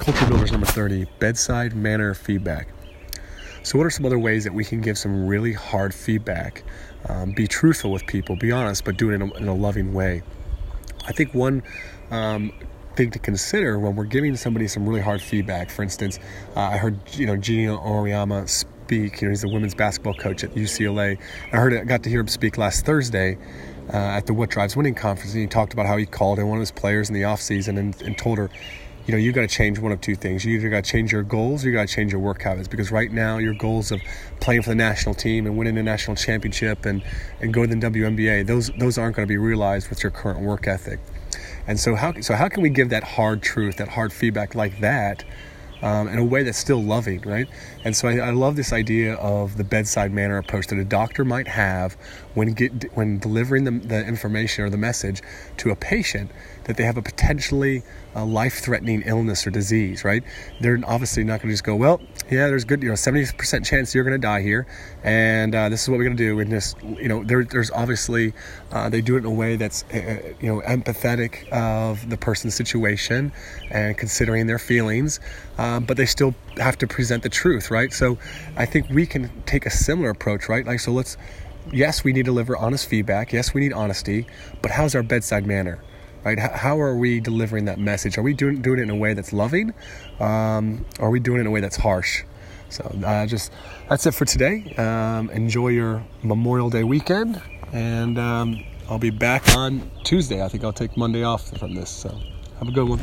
Culture Builders number 30 Bedside Manner Feedback. So, what are some other ways that we can give some really hard feedback? Um, be truthful with people, be honest, but do it in a, in a loving way. I think one um, thing to consider when we're giving somebody some really hard feedback, for instance, uh, I heard you know Geno Auriemma speak. You know, he's the women's basketball coach at UCLA. I heard, I got to hear him speak last Thursday uh, at the What Drives Winning conference, and he talked about how he called in one of his players in the offseason and, and told her, you know, you got to change one of two things. You either got to change your goals or you got to change your work habits because right now your goals of playing for the national team and winning the national championship and, and going to the WNBA, those those aren't going to be realized with your current work ethic. And so how so how can we give that hard truth, that hard feedback like that um, in a way that's still loving, right? And so I, I, love this idea of the bedside manner approach that a doctor might have when get, when delivering the, the information or the message to a patient that they have a potentially uh, life-threatening illness or disease, right? They're obviously not going to just go, well, yeah, there's good, you know, 70% chance you're going to die here, and uh, this is what we're going to do. And just, you know, there, there's obviously uh, they do it in a way that's, uh, you know, empathetic of the person's situation and considering their feelings, um, but they still have to present the truth, right? So I think we can take a similar approach, right? Like, so let's, yes, we need to deliver honest feedback. Yes, we need honesty, but how's our bedside manner? Right? How are we delivering that message? Are we doing, doing it in a way that's loving? Um, are we doing it in a way that's harsh? So uh, just that's it for today. Um, enjoy your Memorial Day weekend, and um, I'll be back on Tuesday. I think I'll take Monday off from this. So have a good one.